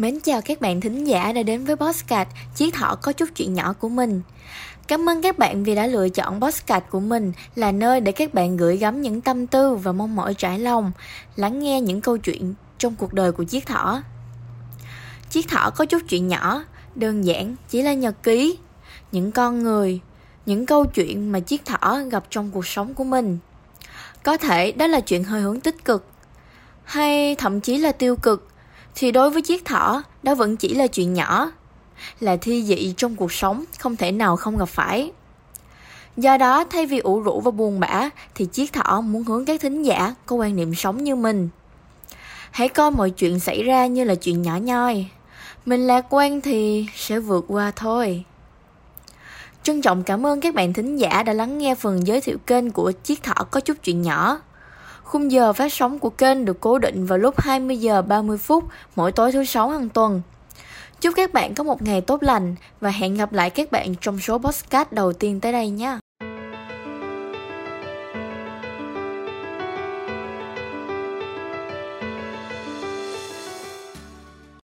Mến chào các bạn thính giả đã đến với Postcard Chiếc thỏ có chút chuyện nhỏ của mình. Cảm ơn các bạn vì đã lựa chọn Postcard của mình là nơi để các bạn gửi gắm những tâm tư và mong mỏi trải lòng Lắng nghe những câu chuyện trong cuộc đời của chiếc thỏ. Chiếc thỏ có chút chuyện nhỏ, đơn giản chỉ là nhật ký. Những con người, những câu chuyện mà chiếc thỏ gặp trong cuộc sống của mình. Có thể đó là chuyện hơi hướng tích cực Hay thậm chí là tiêu cực thì đối với chiếc thỏ, đó vẫn chỉ là chuyện nhỏ, là thi dị trong cuộc sống, không thể nào không gặp phải. Do đó, thay vì ủ rũ và buồn bã, thì chiếc thỏ muốn hướng các thính giả có quan niệm sống như mình. Hãy coi mọi chuyện xảy ra như là chuyện nhỏ nhoi. Mình lạc quan thì sẽ vượt qua thôi. Trân trọng cảm ơn các bạn thính giả đã lắng nghe phần giới thiệu kênh của chiếc thỏ có chút chuyện nhỏ. Khung giờ phát sóng của kênh được cố định vào lúc 20 giờ 30 phút mỗi tối thứ sáu hàng tuần. Chúc các bạn có một ngày tốt lành và hẹn gặp lại các bạn trong số podcast đầu tiên tới đây nhé.